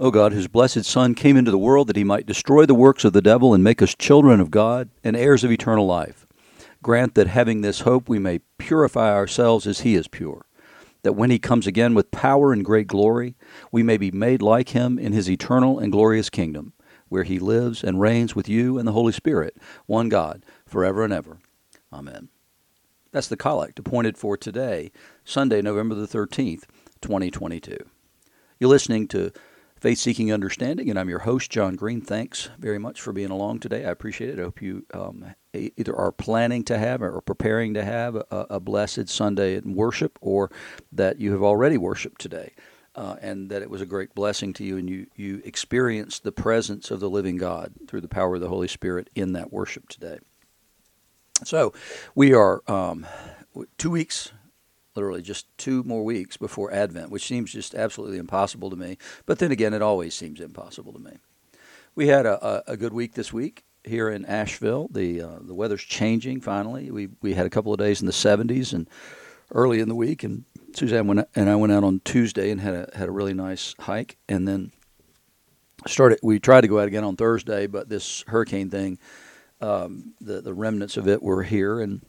O God, whose blessed Son came into the world that he might destroy the works of the devil and make us children of God and heirs of eternal life, grant that having this hope we may purify ourselves as he is pure, that when he comes again with power and great glory, we may be made like him in his eternal and glorious kingdom, where he lives and reigns with you and the Holy Spirit, one God, forever and ever. Amen. That's the collect appointed for today, Sunday, November the 13th, 2022. You're listening to Faith Seeking Understanding, and I'm your host, John Green. Thanks very much for being along today. I appreciate it. I hope you um, either are planning to have or preparing to have a, a, blessed Sunday in worship, or that you have already worshiped today, uh, and that it was a great blessing to you, and you, you experienced the presence of the living God through the power of the Holy Spirit in that worship today. So, we are um, two weeks literally just two more weeks before Advent, which seems just absolutely impossible to me. But then again, it always seems impossible to me. We had a, a, a good week this week here in Asheville. The uh, the weather's changing finally. We we had a couple of days in the 70s and early in the week, and Suzanne went, and I went out on Tuesday and had a had a really nice hike, and then started. We tried to go out again on Thursday, but this hurricane thing, um, the the remnants of it were here and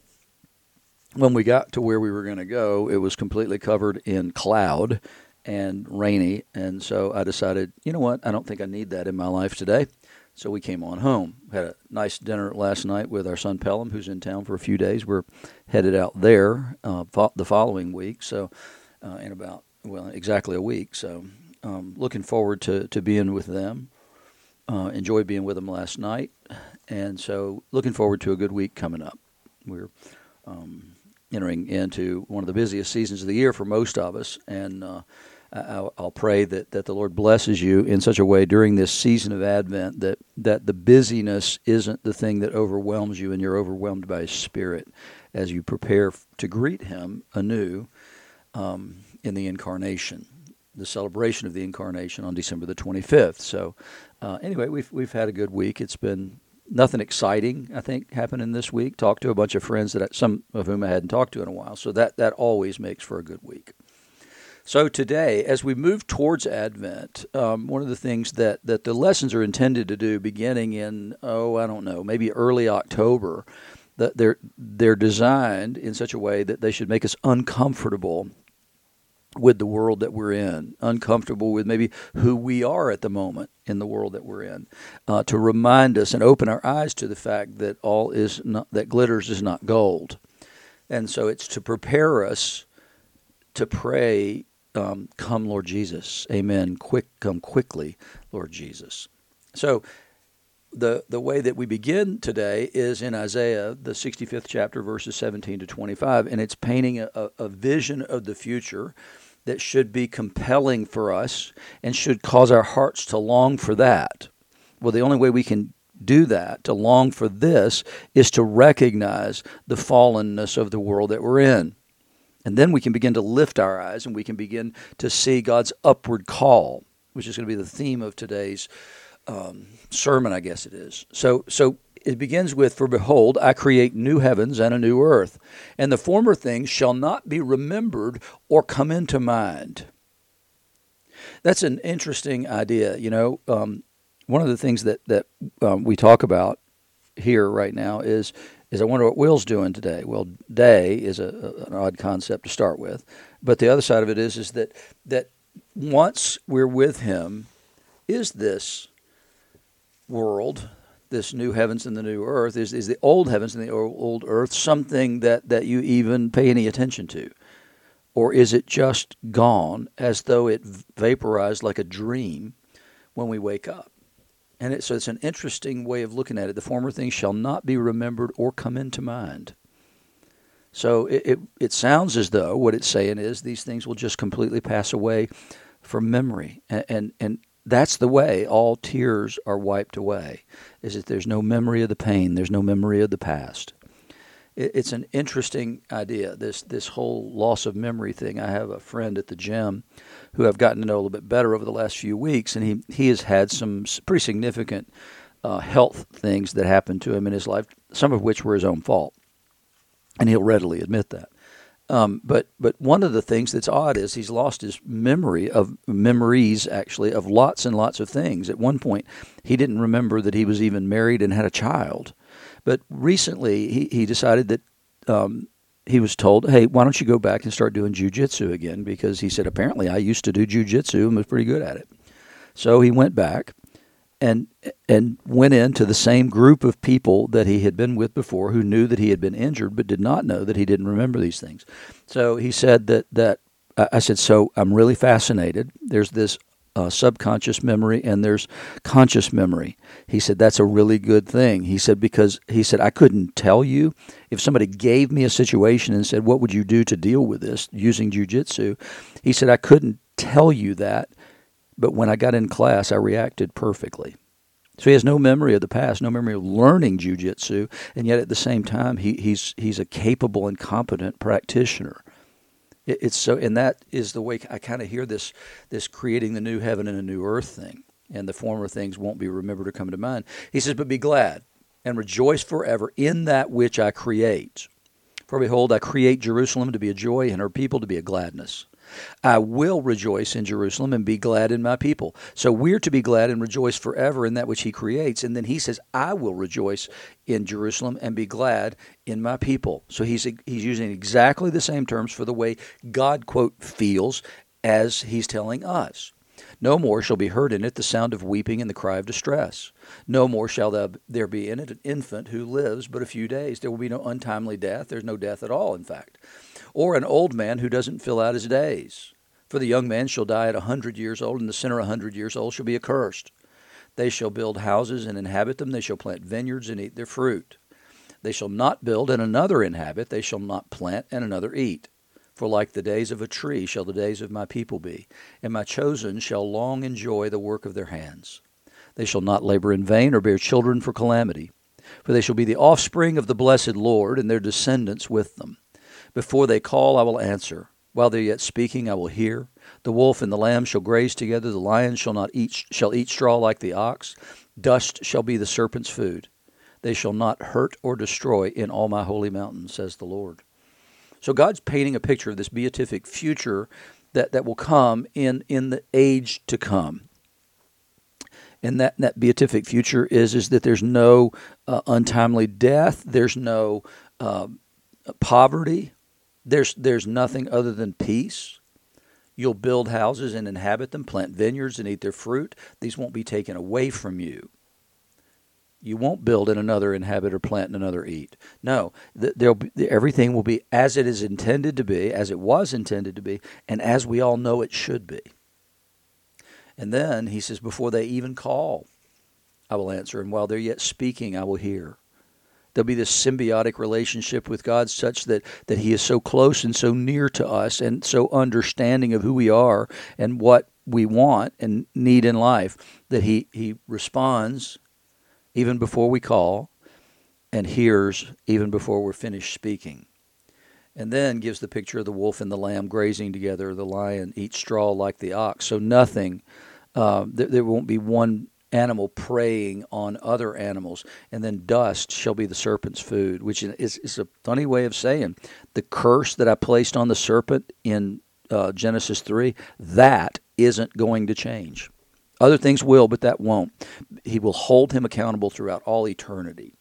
when we got to where we were going to go, it was completely covered in cloud and rainy. And so I decided, you know what? I don't think I need that in my life today. So we came on home. Had a nice dinner last night with our son Pelham, who's in town for a few days. We're headed out there uh, the following week. So uh, in about well, exactly a week. So um, looking forward to to being with them. Uh, enjoyed being with them last night, and so looking forward to a good week coming up. We're um, entering into one of the busiest seasons of the year for most of us. And uh, I'll, I'll, pray that, that the Lord blesses you in such a way during this season of Advent that, that the busyness isn't the thing that overwhelms you and you're overwhelmed by His Spirit as you prepare to greet Him anew um, in the incarnation. The celebration of the incarnation on December the 25th. So, uh, anyway, we've we've had a good week. It's been nothing exciting, I think, happening this week. Talked to a bunch of friends that I, some of whom I hadn't talked to in a while. So that that always makes for a good week. So today, as we move towards Advent, um, one of the things that that the lessons are intended to do, beginning in oh I don't know maybe early October, that they're they're designed in such a way that they should make us uncomfortable with the world that we're in, uncomfortable with maybe who we are at the moment in the world that we're in, uh, to remind us and open our eyes to the fact that all is not that glitters is not gold, and so it's to prepare us to pray, um, "Come, Lord Jesus, Amen." Quick, come quickly, Lord Jesus. So. The, the way that we begin today is in Isaiah, the 65th chapter, verses 17 to 25, and it's painting a, a vision of the future that should be compelling for us and should cause our hearts to long for that. Well, the only way we can do that, to long for this, is to recognize the fallenness of the world that we're in. And then we can begin to lift our eyes and we can begin to see God's upward call, which is going to be the theme of today's um, sermon, I guess it is. So, so it begins with, For behold, I create new heavens and a new earth, and the former things shall not be remembered or come into mind. That's an interesting idea. You know, um, one of the things that, that um, we talk about here right now is is I wonder what Will's doing today. Well, day is a, a, an odd concept to start with, but the other side of it is is that that once we're with him, is this world this new heavens and the new earth is, is the old heavens and the old earth something that, that you even pay any attention to? Or is it just gone as though it vaporized like a dream when we wake up? And it, so it's an interesting way of looking at it. The former things shall not be remembered or come into mind. So it, it, it sounds as though what it's saying is these things will just completely pass away from memory. And, and, and that's the way all tears are wiped away is that there's no memory of the pain there's no memory of the past. It's an interesting idea this this whole loss of memory thing. I have a friend at the gym who i've gotten to know a little bit better over the last few weeks and he he has had some pretty significant uh, health things that happened to him in his life some of which were his own fault and he'll readily admit that Um, but but one of the things that's odd is he's lost his memory of memories actually of lots and lots of things. At one point, he didn't remember that he was even married and had a child. But recently, he, he decided that um, he was told, "Hey, why don't you go back and start doing jujitsu again?" Because he said, "Apparently, I used to do jujitsu and was pretty good at it." So he went back and and went into the same group of people that he had been with before who knew that he had been injured but did not know that he didn't remember these things. So he said that that I said so I'm really fascinated. There's this uh, subconscious memory and there's conscious memory. He said that's a really good thing. He said because he said I couldn't tell you if somebody gave me a situation and said what would you do to deal with this using jujitsu. He said I couldn't tell you that but when I got in class, I reacted perfectly. So he has no memory of the past, no memory of learning jujitsu, and yet at the same time, he, he's he's a capable and competent practitioner. It, it's so, and that is the way I kind of hear this this creating the new heaven and a new earth thing, and the former things won't be remembered or come to mind. He says, "But be glad and rejoice forever in that which I create. For behold, I create Jerusalem to be a joy, and her people to be a gladness." I will rejoice in Jerusalem and be glad in my people. So we're to be glad and rejoice forever in that which he creates. And then he says, I will rejoice in Jerusalem and be glad in my people. So he's he's using exactly the same terms for the way God quote feels as he's telling us. No more shall be heard in it the sound of weeping and the cry of distress. No more shall there be in it an infant who lives but a few days. There will be no untimely death. There's no death at all, in fact or an old man who doesn't fill out his days. For the young man shall die at a hundred years old, and the sinner a hundred years old shall be accursed. They shall build houses and inhabit them, they shall plant vineyards and eat their fruit. They shall not build and another inhabit, they shall not plant and another eat. For like the days of a tree shall the days of my people be, and my chosen shall long enjoy the work of their hands. They shall not labor in vain or bear children for calamity, for they shall be the offspring of the blessed Lord, and their descendants with them. Before they call, I will answer. While they're yet speaking, I will hear. The wolf and the lamb shall graze together. The lion shall not eat shall eat straw like the ox. Dust shall be the serpent's food. They shall not hurt or destroy in all my holy mountains, says the Lord. So God's painting a picture of this beatific future that, that will come in, in the age to come. And that, that beatific future is, is that there's no uh, untimely death, there's no uh, poverty, there's, there's nothing other than peace. You'll build houses and inhabit them, plant vineyards and eat their fruit. These won't be taken away from you. You won't build and another inhabit or plant and another eat. No, there'll be, everything will be as it is intended to be, as it was intended to be, and as we all know it should be. And then he says, before they even call, I will answer, and while they're yet speaking, I will hear. There'll be this symbiotic relationship with God such that, that He is so close and so near to us and so understanding of who we are and what we want and need in life that He, he responds even before we call and hears even before we're finished speaking. And then gives the picture of the wolf and the lamb grazing together, the lion eats straw like the ox. So nothing, uh, there, there won't be one animal preying on other animals, and then dust shall be the serpent's food, which is, is a funny way of saying the curse that I placed on the serpent in uh, Genesis 3, that isn't going to change. Other things will, but that won't. He will hold him accountable throughout all eternity.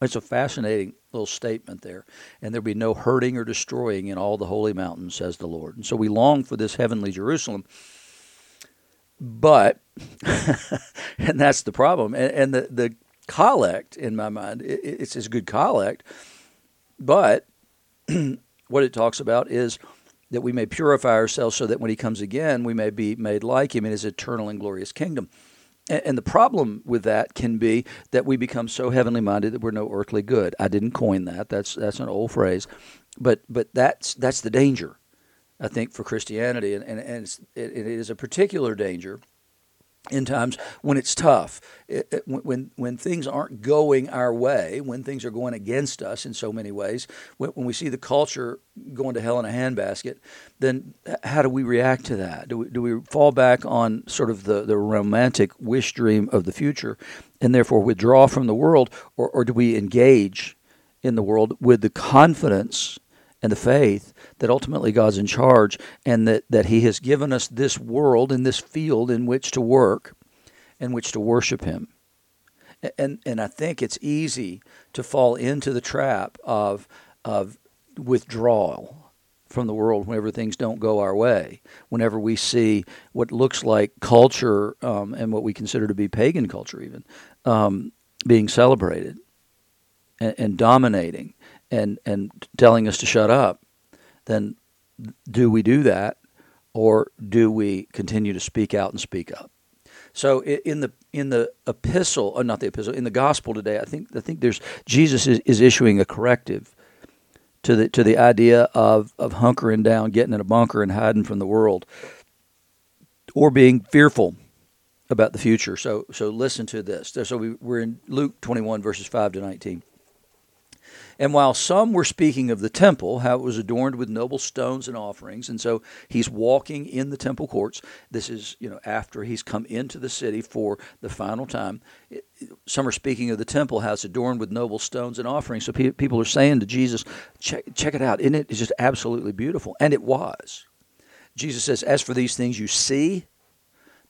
It's a fascinating little statement there. And there'll be no hurting or destroying in all the holy mountains, says the Lord. And so we long for this heavenly Jerusalem. But and that's the problem. And, and, the the collect in my mind, it, it's a good collect, but what it talks about is that we may purify ourselves so that when he comes again, we may be made like him in his eternal and glorious kingdom. And, and the problem with that can be that we become so heavenly minded that we're no earthly good. I didn't coin that. That's that's an old phrase, but but that's that's the danger, I think, for Christianity, and and, and it, it is a particular danger in times when it's tough, it, it, when when things aren't going our way, when things are going against us in so many ways, when, when, we see the culture going to hell in a handbasket, then how do we react to that? Do we, do we fall back on sort of the, the romantic wish dream of the future, and therefore withdraw from the world, or, or do we engage in the world with the confidence and the faith that ultimately God's in charge and that, that He has given us this world and this field in which to work, in which to worship Him. And, and I think it's easy to fall into the trap of, of withdrawal from the world whenever things don't go our way, whenever we see what looks like culture um, and what we consider to be pagan culture, even um, being celebrated and, and dominating and and telling us to shut up, then do we do that, or do we continue to speak out and speak up? So in the in the epistle, or uh, not the epistle, in the gospel today, I think I think there's Jesus is, is issuing a corrective to the to the idea of of hunkering down, getting in a bunker, and hiding from the world, or being fearful about the future. So so listen to this. So we, we're in Luke 21 verses 5 to 19. And while some were speaking of the temple, how it was adorned with noble stones and offerings, and so he's walking in the temple courts. This is, you know, after he's come into the city for the final time. Some are speaking of the temple, how it's adorned with noble stones and offerings. So people are saying to Jesus, check, check it out. Isn't it? It's just absolutely beautiful. And it was. Jesus says, As for these things you see,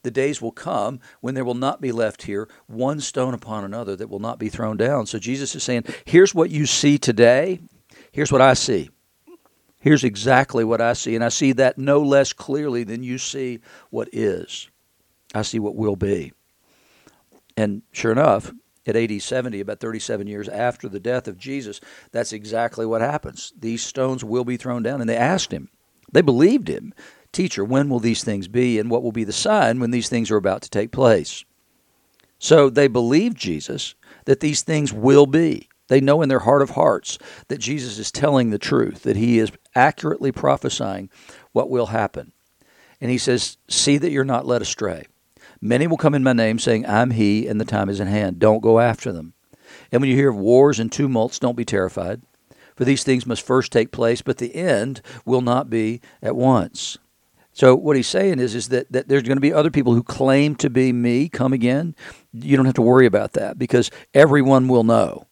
the days will come when there will not be left here one stone upon another that will not be thrown down. So Jesus is saying, here's what you see today, here's what I see. Here's exactly what I see, and I see that no less clearly than you see what is. I see what will be. And sure enough, at AD 70, about 37 years after the death of Jesus, that's exactly what happens. These stones will be thrown down. And they asked him, they believed him. Teacher, when will these things be, and what will be the sign when these things are about to take place? So they believe Jesus that these things will be. They know in their heart of hearts that Jesus is telling the truth, that he is accurately prophesying what will happen. And he says, See that you're not led astray. Many will come in my name, saying, I'm he, and the time is at hand. Don't go after them. And when you hear of wars and tumults, don't be terrified, for these things must first take place, but the end will not be at once. So what he's saying is is that, that there's going to be other people who claim to be me come again. You don't have to worry about that because everyone will know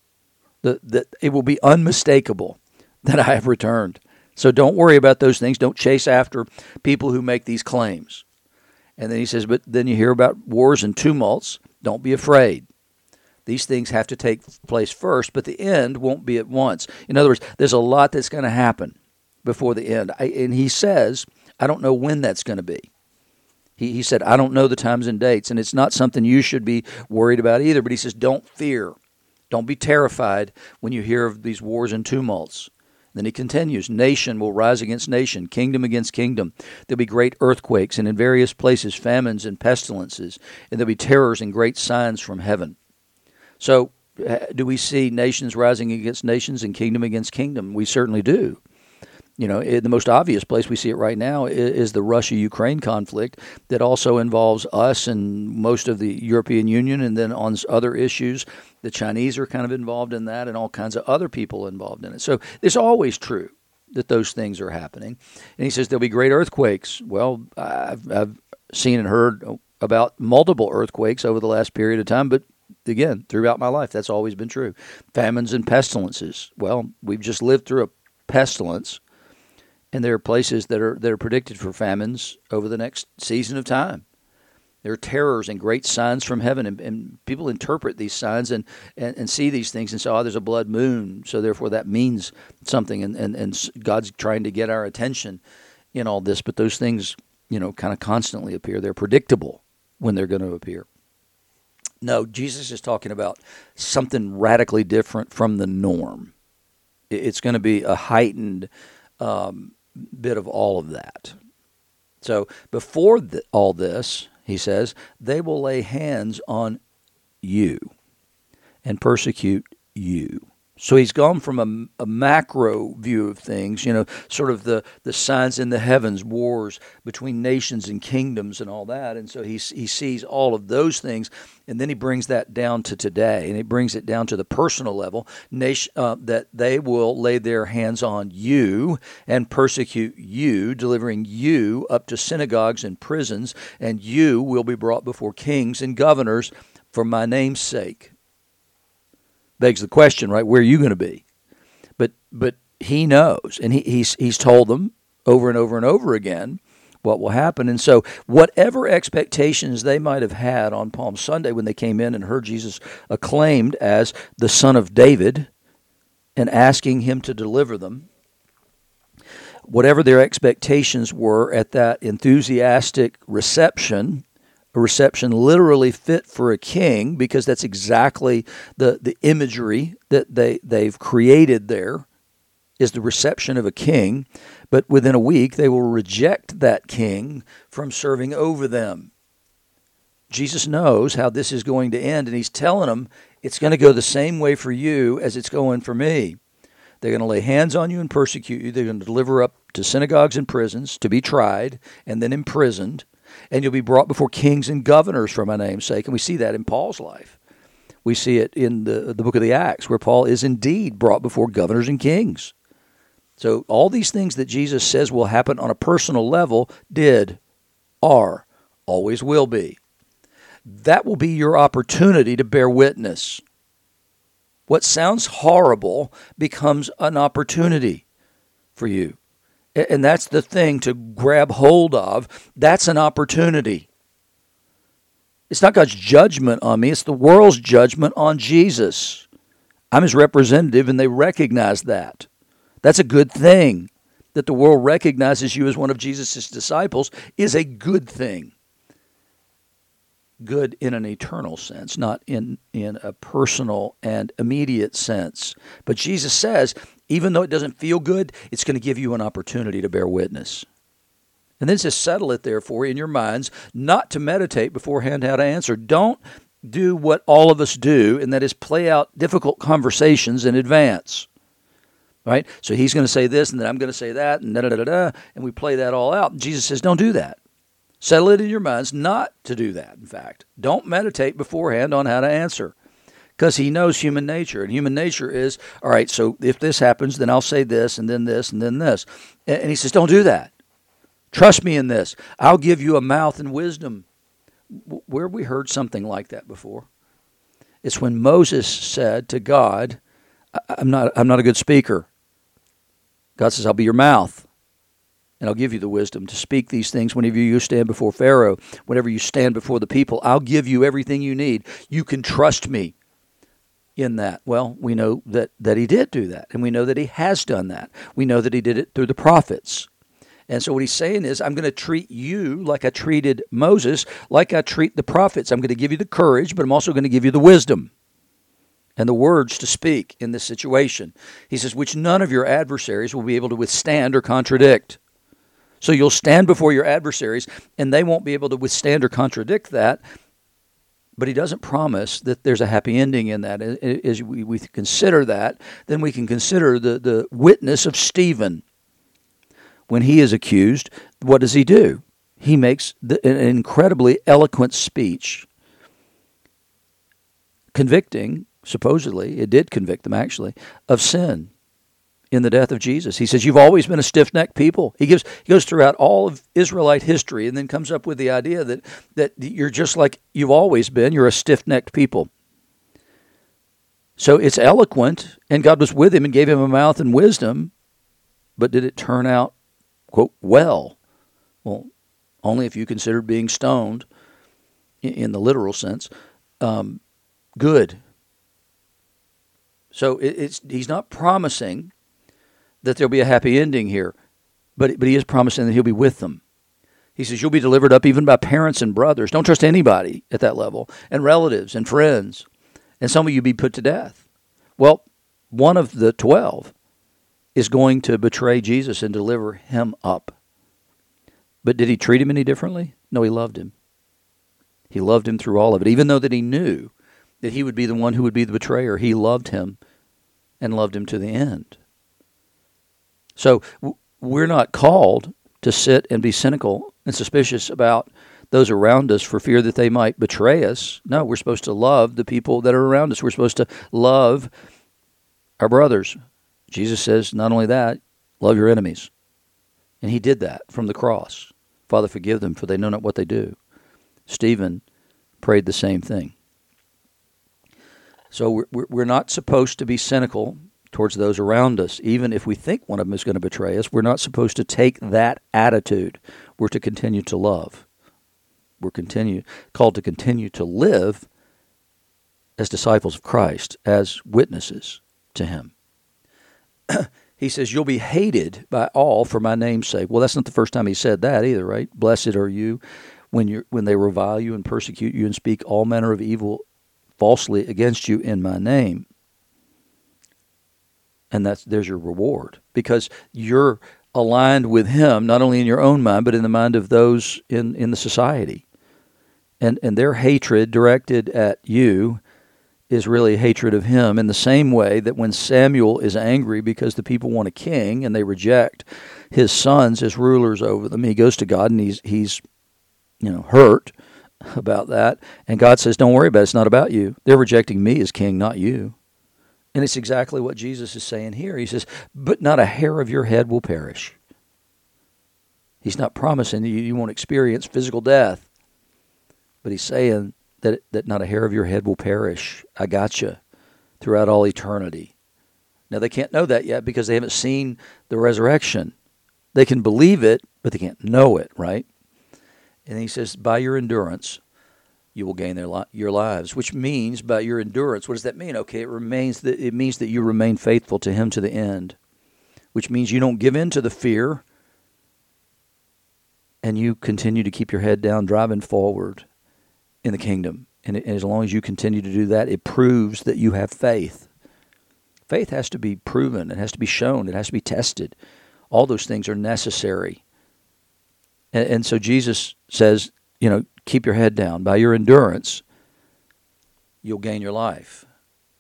that, that it will be unmistakable that I have returned. So don't worry about those things. Don't chase after people who make these claims. And then he says, but then you hear about wars and tumults. Don't be afraid. These things have to take place first, but the end won't be at once. In other words, there's a lot that's going to happen before the end. I, and he says I don't know when that's going to be. He, he said, I don't know the times and dates, and it's not something you should be worried about either. But he says, don't fear. Don't be terrified when you hear of these wars and tumults. Then he continues Nation will rise against nation, kingdom against kingdom. There'll be great earthquakes, and in various places famines and pestilences, and there'll be terrors and great signs from heaven. So, do we see nations rising against nations and kingdom against kingdom? We certainly do. You know, it, the most obvious place we see it right now is, is the Russia Ukraine conflict that also involves us and most of the European Union. And then on other issues, the Chinese are kind of involved in that and all kinds of other people involved in it. So it's always true that those things are happening. And he says there'll be great earthquakes. Well, I've, I've seen and heard about multiple earthquakes over the last period of time, but again, throughout my life, that's always been true. Famines and pestilences. Well, we've just lived through a pestilence and there are places that are that are predicted for famines over the next season of time. There are terrors and great signs from heaven, and, and people interpret these signs and, and, and, see these things and say, "Oh, there's a blood moon, so therefore that means something." And, and and God's trying to get our attention in all this, but those things, you know, kind of constantly appear. They're predictable when they're going to appear. No, Jesus is talking about something radically different from the norm. It's going to be a heightened um, bit of all of that. So before all this, he says, they will lay hands on you and persecute you. So he's gone from a, a, macro view of things, you know, sort of the, the signs in the heavens, wars between nations and kingdoms and all that. And so he, he sees all of those things. And then he brings that down to today. And he brings it down to the personal level nation, uh, that they will lay their hands on you and persecute you, delivering you up to synagogues and prisons. And you will be brought before kings and governors for my name's sake begs the question, right? Where are you going to be? But but he knows, and he, he's he's told them over and over and over again what will happen. And so, whatever expectations they might have had on Palm Sunday when they came in and heard Jesus acclaimed as the Son of David and asking him to deliver them, whatever their expectations were at that enthusiastic reception, a reception literally fit for a king, because that's exactly the, the imagery that they, they've created there, is the reception of a king. But within a week, they will reject that king from serving over them. Jesus knows how this is going to end, and he's telling them it's going to go the same way for you as it's going for me. They're going to lay hands on you and persecute you. They're going to deliver up to synagogues and prisons to be tried and then imprisoned. And you'll be brought before kings and governors for my name's sake. And we see that in Paul's life. We see it in the, the book of the Acts, where Paul is indeed brought before governors and kings. So all these things that Jesus says will happen on a personal level did, are, always will be. That will be your opportunity to bear witness. What sounds horrible becomes an opportunity for you. And that's the thing to grab hold of. That's an opportunity. It's not God's judgment on me, it's the world's judgment on Jesus. I'm his representative, and they recognize that. That's a good thing. That the world recognizes you as one of Jesus' disciples is a good thing. Good in an eternal sense, not in, in a personal and immediate sense. But Jesus says, even though it doesn't feel good, it's going to give you an opportunity to bear witness. And then to settle it, therefore, in your minds, not to meditate beforehand how to answer. Don't do what all of us do, and that is play out difficult conversations in advance right? So he's going to say this, and then I'm going to say that, and da da da da, and we play that all out. Jesus says, don't do that. Settle it in your minds not to do that, in fact. Don't meditate beforehand on how to answer because he knows human nature. And human nature is, all right, so if this happens, then I'll say this, and then this, and then this. And he says, don't do that. Trust me in this. I'll give you a mouth and wisdom. Where we heard something like that before? It's when Moses said to God, I'm not, I'm not a good speaker. God says, I'll be your mouth, and I'll give you the wisdom to speak these things whenever you stand before Pharaoh, whenever you stand before the people. I'll give you everything you need. You can trust me in that. Well, we know that, that he did do that, and we know that he has done that. We know that he did it through the prophets. And so what he's saying is, I'm going to treat you like I treated Moses, like I treat the prophets. I'm going to give you the courage, but I'm also going to give you the wisdom and the words to speak in this situation. He says, which none of your adversaries will be able to withstand or contradict. So you'll stand before your adversaries, and they won't be able to withstand or contradict that. But he doesn't promise that there's a happy ending in that. As we, consider that, then we can consider the, the witness of Stephen. When he is accused, what does he do? He makes the, an incredibly eloquent speech convicting supposedly, it did convict them actually, of sin in the death of Jesus. He says, You've always been a stiff necked people. He gives he goes throughout all of Israelite history and then comes up with the idea that, that you're just like you've always been, you're a stiff necked people. So it's eloquent, and God was with him and gave him a mouth and wisdom, but did it turn out, quote, well? Well, only if you consider being stoned in the literal sense, um, good so it's he's not promising that there'll be a happy ending here, but but he is promising that he'll be with them. He says you'll be delivered up even by parents and brothers. Don't trust anybody at that level, and relatives and friends, and some of you be put to death. Well, one of the twelve is going to betray Jesus and deliver him up. But did he treat him any differently? No, he loved him. He loved him through all of it, even though that he knew that he would be the one who would be the betrayer. He loved him and loved him to the end. So we're not called to sit and be cynical and suspicious about those around us for fear that they might betray us. No, we're supposed to love the people that are around us. We're supposed to love our brothers. Jesus says, not only that, love your enemies. And he did that from the cross. Father, forgive them, for they know not what they do. Stephen prayed the same thing. So we're, we're not supposed to be cynical towards those around us. Even if we think one of them is going to betray us, we're not supposed to take that attitude. We're to continue to love. We're continue called to continue to live as disciples of Christ, as witnesses to him. he says, You'll be hated by all for my name's sake. Well, that's not the first time he said that either, right? Blessed are you when you when they revile you and persecute you and speak all manner of evil falsely against you in my name. And that's there's your reward. Because you're aligned with him not only in your own mind but in the mind of those in in the society. And and their hatred directed at you is really hatred of him in the same way that when Samuel is angry because the people want a king and they reject his sons as rulers over them, he goes to God and he's he's you know hurt about that. And God says don't worry about it. It's not about you. They're rejecting me as king not you and it's exactly what Jesus is saying here he says but not a hair of your head will perish he's not promising you you won't experience physical death but he's saying that, that not a hair of your head will perish. I got you throughout all eternity. Now, they can't know that yet because they haven't seen the resurrection. They can believe it, but they can't know it, right? And he says, by your endurance, you will gain their li- your lives, which means by your endurance, what does that mean? Okay, it remains that it means that you remain faithful to him to the end, which means you don't give in to the fear and you continue to keep your head down, driving forward in the kingdom. And, it, and as long as you continue to do that, it proves that you have faith. Faith has to be proven, it has to be shown, it has to be tested. All those things are necessary. And, and so Jesus says, you know, keep your head down. By your endurance, you'll gain your life.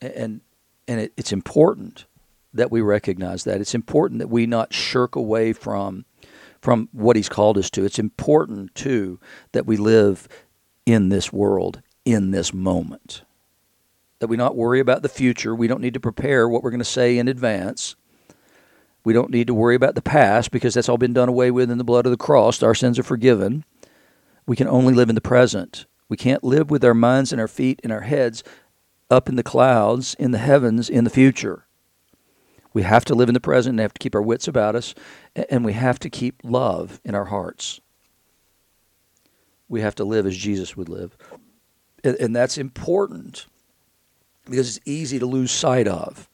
And, and it, it's important that we recognize that. It's important that we not shirk away from from what he's called us to. It's important too that we live in this world, in this moment. That we not worry about the future. We don't need to prepare what we're going to say in advance. We don't need to worry about the past because that's all been done away with in the blood of the cross. Our sins are forgiven. We can only live in the present. We can't live with our minds and our feet and our heads up in the clouds, in the heavens, in the future. We have to live in the present and have to keep our wits about us, and we have to keep love in our hearts we have to live as Jesus would live. And, that's important because it's easy to lose sight of.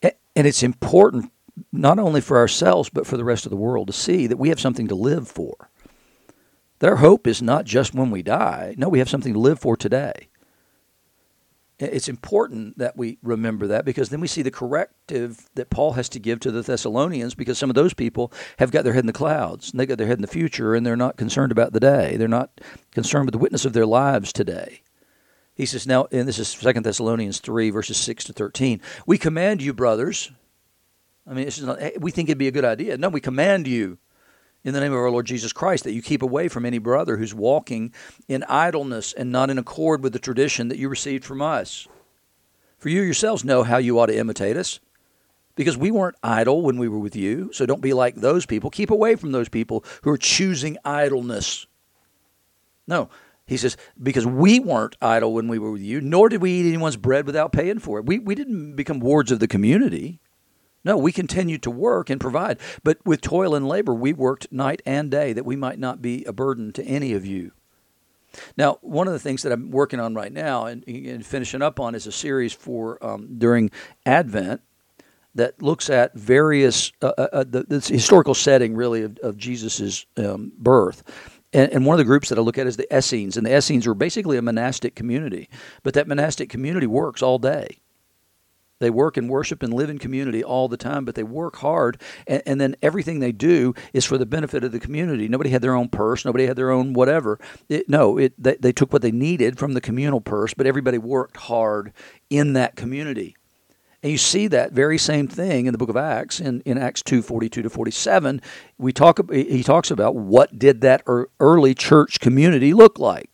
And it's important not only for ourselves, but for the rest of the world to see that we have something to live for. Our hope is not just when we die. No, we have something to live for today. It's important that we remember that because then we see the corrective that Paul has to give to the Thessalonians because some of those people have got their head in the clouds and they got their head in the future and they're not concerned about the day. They're not concerned with the witness of their lives today. He says now, and this is Second Thessalonians 3, verses 6 to 13. We command you, brothers. I mean, this is not, we think it'd be a good idea. No, we command you in the name of our Lord Jesus Christ, that you keep away from any brother who's walking in idleness and not in accord with the tradition that you received from us. For you yourselves know how you ought to imitate us, because we weren't idle when we were with you. So don't be like those people. Keep away from those people who are choosing idleness. No, he says, because we weren't idle when we were with you, nor did we eat anyone's bread without paying for it. We, we didn't become wards of the community. No, we continued to work and provide, but with toil and labor, we worked night and day that we might not be a burden to any of you. Now, one of the things that I'm working on right now and, and finishing up on is a series for um, during Advent that looks at various uh, uh, uh the, the, historical setting really of, of Jesus' um, birth. And, and, one of the groups that I look at is the Essenes, and the Essenes were basically a monastic community, but that monastic community works all day. They work and worship and live in community all the time, but they work hard, and, and, then everything they do is for the benefit of the community. Nobody had their own purse, nobody had their own whatever. It, no, it, they, they took what they needed from the communal purse, but everybody worked hard in that community. And you see that very same thing in the book of Acts, in, in Acts 2 42 to 47. We talk, he talks about what did that early church community look like.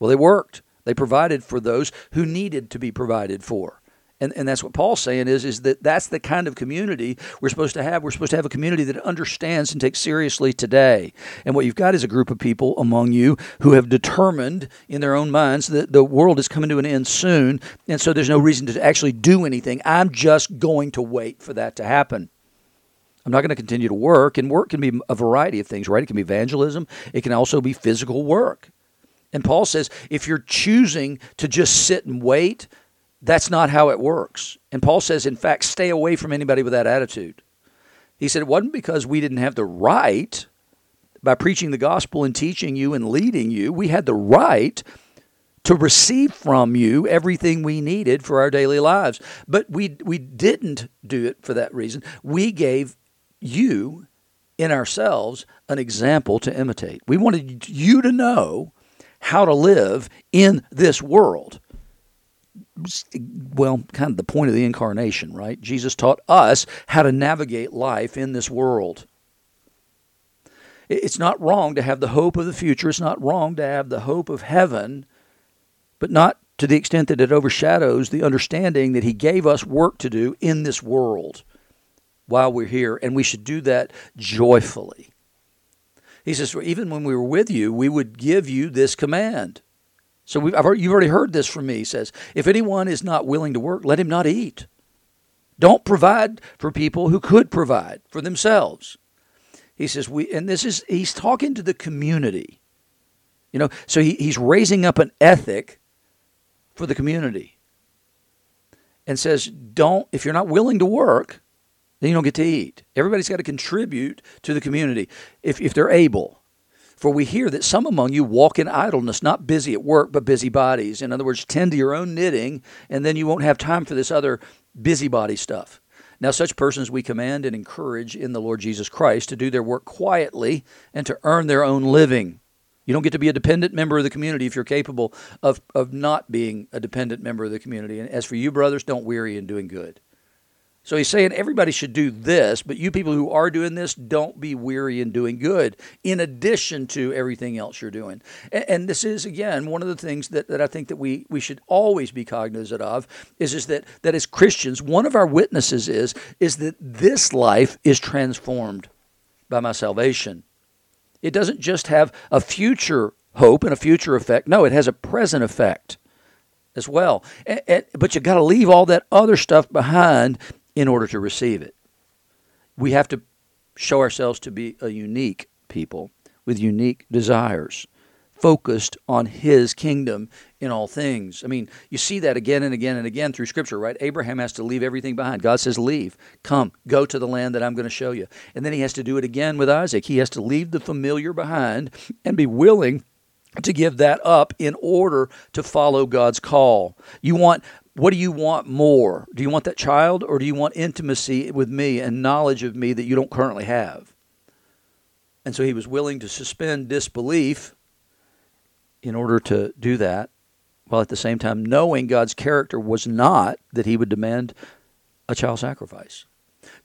Well, they worked, they provided for those who needed to be provided for And, and that's what Paul's saying is, is that that's the kind of community we're supposed to have. We're supposed to have a community that understands and takes seriously today. And what you've got is a group of people among you who have determined in their own minds that the world is coming to an end soon. And so there's no reason to actually do anything. I'm just going to wait for that to happen. I'm not going to continue to work. And work can be a variety of things, right? It can be evangelism, it can also be physical work. And Paul says if you're choosing to just sit and wait, that's not how it works. And Paul says, in fact, stay away from anybody with that attitude. He said it wasn't because we didn't have the right by preaching the gospel and teaching you and leading you. We had the right to receive from you everything we needed for our daily lives. But we, we didn't do it for that reason. We gave you in ourselves an example to imitate. We wanted you to know how to live in this world well, kind of the point of the incarnation, right? Jesus taught us how to navigate life in this world. It's not wrong to have the hope of the future. It's not wrong to have the hope of heaven, but not to the extent that it overshadows the understanding that He gave us work to do in this world while we're here, and we should do that joyfully. He says, even when we were with you, we would give you this command so we've, you've already heard this from me. He says, If anyone is not willing to work, let him not eat. Don't provide for people who could provide for themselves. He says, we, and this is, he's talking to the community. You know, so he, he's raising up an ethic for the community and says, don't, if you're not willing to work, then you don't get to eat. Everybody's got to contribute to the community if, if they're able. For we hear that some among you walk in idleness, not busy at work, but busy bodies. In other words, tend to your own knitting, and then you won't have time for this other busybody stuff. Now, such persons we command and encourage in the Lord Jesus Christ to do their work quietly and to earn their own living. You don't get to be a dependent member of the community if you're capable of, of not being a dependent member of the community. And as for you, brothers, don't weary in doing good. So he's saying everybody should do this, but you people who are doing this, don't be weary in doing good, in addition to everything else you're doing. And, and, this is, again, one of the things that, that I think that we, we should always be cognizant of is, is that, that as Christians, one of our witnesses is, is that this life is transformed by my salvation. It doesn't just have a future hope and a future effect. No, it has a present effect as well. And, and, but you've got to leave all that other stuff behind in order to receive it. We have to show ourselves to be a unique people with unique desires, focused on His kingdom in all things. I mean, you see that again and again and again through Scripture, right? Abraham has to leave everything behind. God says, Leave, come, go to the land that I'm going to show you. And then he has to do it again with Isaac. He has to leave the familiar behind and be willing to give that up in order to follow God's call. You want what do you want more? Do you want that child or do you want intimacy with me and knowledge of me that you don't currently have? And so he was willing to suspend disbelief in order to do that, while at the same time knowing God's character was not that he would demand a child sacrifice.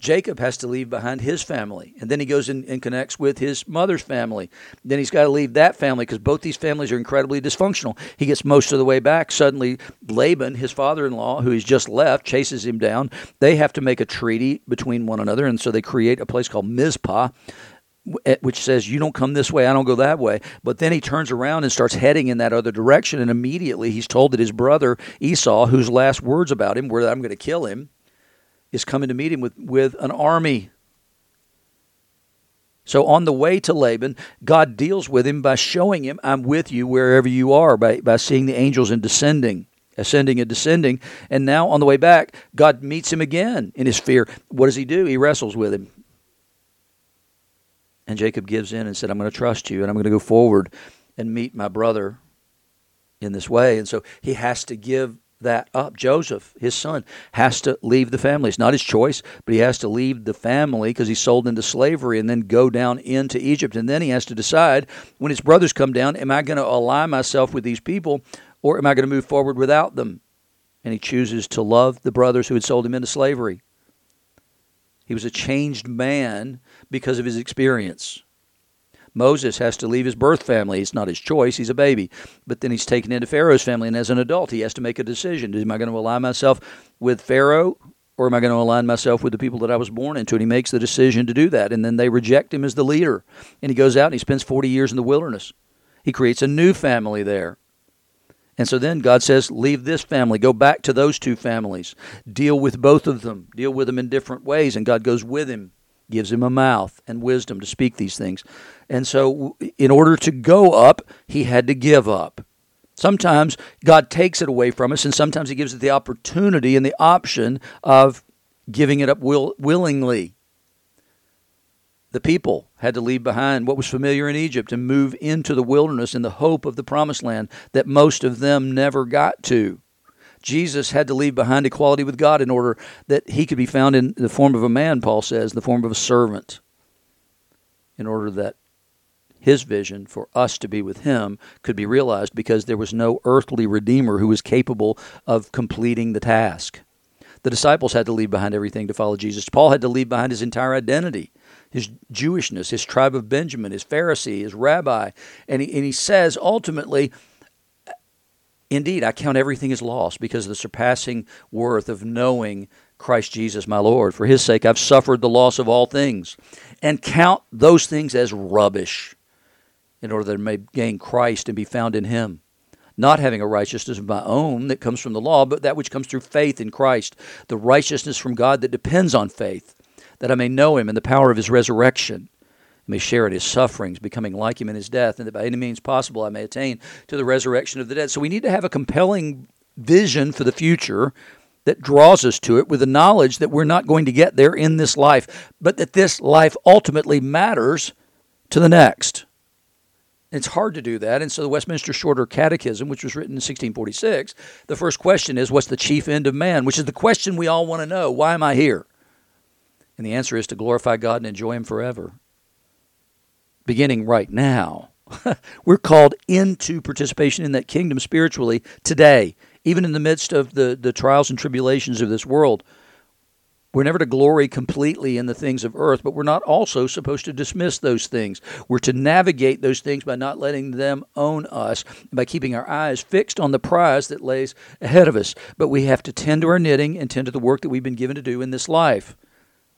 Jacob has to leave behind his family, and then he goes and connects with his mother's family. Then he's got to leave that family because both these families are incredibly dysfunctional. He gets most of the way back. Suddenly, Laban, his father in law, who he's just left, chases him down. They have to make a treaty between one another, and so they create a place called Mizpah eh, which says you don't come this way i don't go that way but then he turns around and starts heading in that other direction and immediately he's told that his brother esau whose last words about him were that i'm going to kill him is coming to meet him with, with an army. So on the way to Laban, God deals with him by showing him, I'm with you wherever you are, by, by seeing the angels and descending, ascending and descending. And now on the way back, God meets him again in his fear. What does he do? He wrestles with him. And Jacob gives in and said, I'm going to trust you and I'm going to go forward and meet my brother in this way. And so he has to give that up. Joseph, his son, has to leave the family. It's not his choice, but he has to leave the family because he's sold into slavery and then go down into Egypt. And then he has to decide when his brothers come down, am I going to ally myself with these people or am I going to move forward without them? And he chooses to love the brothers who had sold him into slavery. He was a changed man because of his experience. Moses has to leave his birth family. It's not his choice. He's a baby. But then he's taken into Pharaoh's family, and as an adult, he has to make a decision. Am I going to align myself with Pharaoh, or am I going to align myself with the people that I was born into? And he makes the decision to do that. And then they reject him as the leader. And he goes out and he spends 40 years in the wilderness. He creates a new family there. And so then God says, Leave this family, go back to those two families, deal with both of them, deal with them in different ways. And God goes with him gives him a mouth and wisdom to speak these things. And so, in order to go up, he had to give up. Sometimes God takes it away from us, and sometimes He gives us the opportunity and the option of giving it up will, willingly. The people had to leave behind what was familiar in Egypt and move into the wilderness in the hope of the promised land that most of them never got to. Jesus had to leave behind equality with God in order that he could be found in the form of a man, Paul says, in the form of a servant, in order that his vision for us to be with him could be realized because there was no earthly redeemer who was capable of completing the task. The disciples had to leave behind everything to follow Jesus. Paul had to leave behind his entire identity, his Jewishness, his tribe of Benjamin, his Pharisee, his rabbi. And he, and he says ultimately, Indeed, I count everything as loss because of the surpassing worth of knowing Christ Jesus my Lord. For his sake, I've suffered the loss of all things and count those things as rubbish in order that I may gain Christ and be found in him. Not having a righteousness of my own that comes from the law, but that which comes through faith in Christ, the righteousness from God that depends on faith, that I may know him and the power of his resurrection may share in his sufferings, becoming like him in his death, and that by any means possible I may attain to the resurrection of the dead. So we need to have a compelling vision for the future that draws us to it with the knowledge that we're not going to get there in this life, but that this life ultimately matters to the next. It's hard to do that. And so the Westminster Shorter Catechism, which was written in 1646, the first question is What's the chief end of man? Which is the question we all want to know. Why am I here? And the answer is to glorify God and enjoy Him forever beginning right now. We're called into participation in that kingdom spiritually today, even in the midst of the, the trials and tribulations of this world. We're never to glory completely in the things of earth, but we're not also supposed to dismiss those things. We're to navigate those things by not letting them own us, by keeping our eyes fixed on the prize that lays ahead of us. But we have to tend to our knitting and tend to the work that we've been given to do in this life.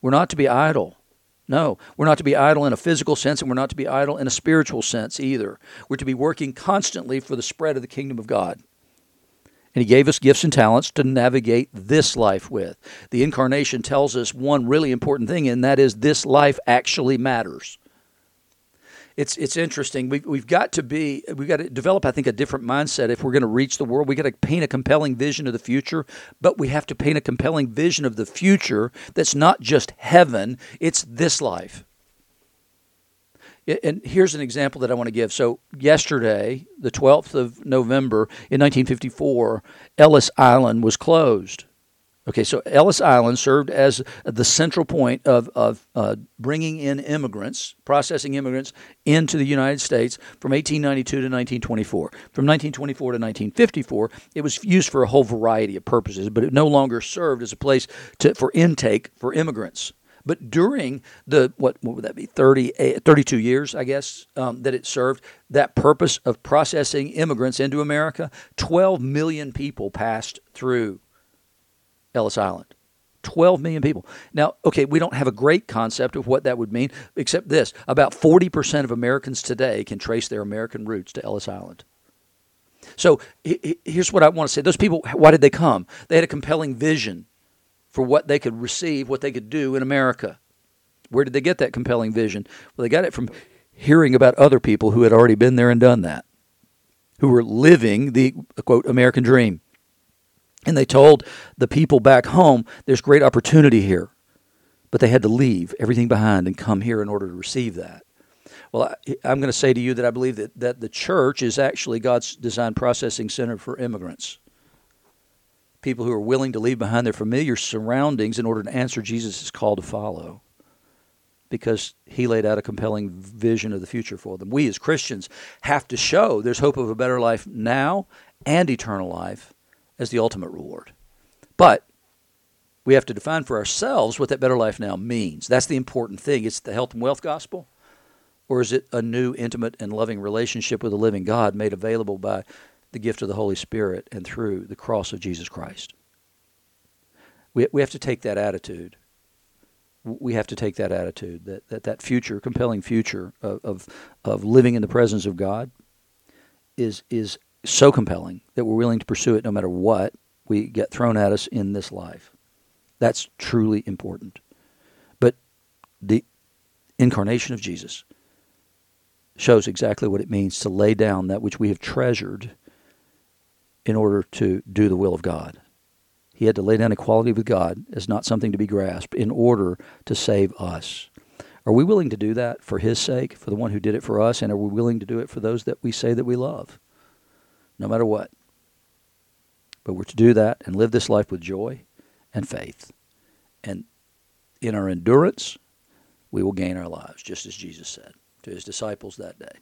We're not to be idle. No, we're not to be idle in a physical sense, and we're not to be idle in a spiritual sense either. We're to be working constantly for the spread of the kingdom of God. And He gave us gifts and talents to navigate this life with. The incarnation tells us one really important thing, and that is this life actually matters it's it's interesting. We've, we've got to be we've got to develop, I think, a different mindset if we're going to reach the world. We got to paint a compelling vision of the future, but we have to paint a compelling vision of the future that's not just heaven; it's this life. And here's an example that I want to give. So, yesterday, the 12th of November in 1954, Ellis Island was closed. Okay, so Ellis Island served as the central point of, of uh, bringing in immigrants, processing immigrants into the United States from 1892 to 1924. From 1924 to 1954, it was used for a whole variety of purposes, but it no longer served as a place to, for intake for immigrants. But during the, what, what would that be, 30, 32 years, I guess, um, that it served, that purpose of processing immigrants into America, 12 million people passed through Ellis Island. 12 million people. Now, okay, we don't have a great concept of what that would mean, except this about 40% of Americans today can trace their American roots to Ellis Island. So here's what I want to say those people, why did they come? They had a compelling vision for what they could receive, what they could do in America. Where did they get that compelling vision? Well, they got it from hearing about other people who had already been there and done that, who were living the quote American dream. And they told the people back home, there's great opportunity here. But they had to leave everything behind and come here in order to receive that. Well, I, am going to say to you that I believe that, that the church is actually God's designed processing center for immigrants. People who are willing to leave behind their familiar surroundings in order to answer Jesus' call to follow. Because he laid out a compelling vision of the future for them. We as Christians have to show there's hope of a better life now and eternal life as the ultimate reward. But we have to define for ourselves what that better life now means. That's the important thing. It's the health and wealth gospel. Or is it a new, intimate, and loving relationship with the living God made available by the gift of the Holy Spirit and through the cross of Jesus Christ? We, we have to take that attitude. We have to take that attitude that that, that future, compelling future of, of, of living in the presence of God is, so compelling that we're willing to pursue it no matter what we get thrown at us in this life. That's truly important. But the incarnation of Jesus shows exactly what it means to lay down that which we have treasured in order to do the will of God. He had to lay down equality with God as not something to be grasped in order to save us. Are we willing to do that for His sake, for the one who did it for us, and are we willing to do it for those that we say that we love, no matter what? But we're to do that and live this life with joy and faith. And in our endurance, we will gain our lives, just as Jesus said to his disciples that day.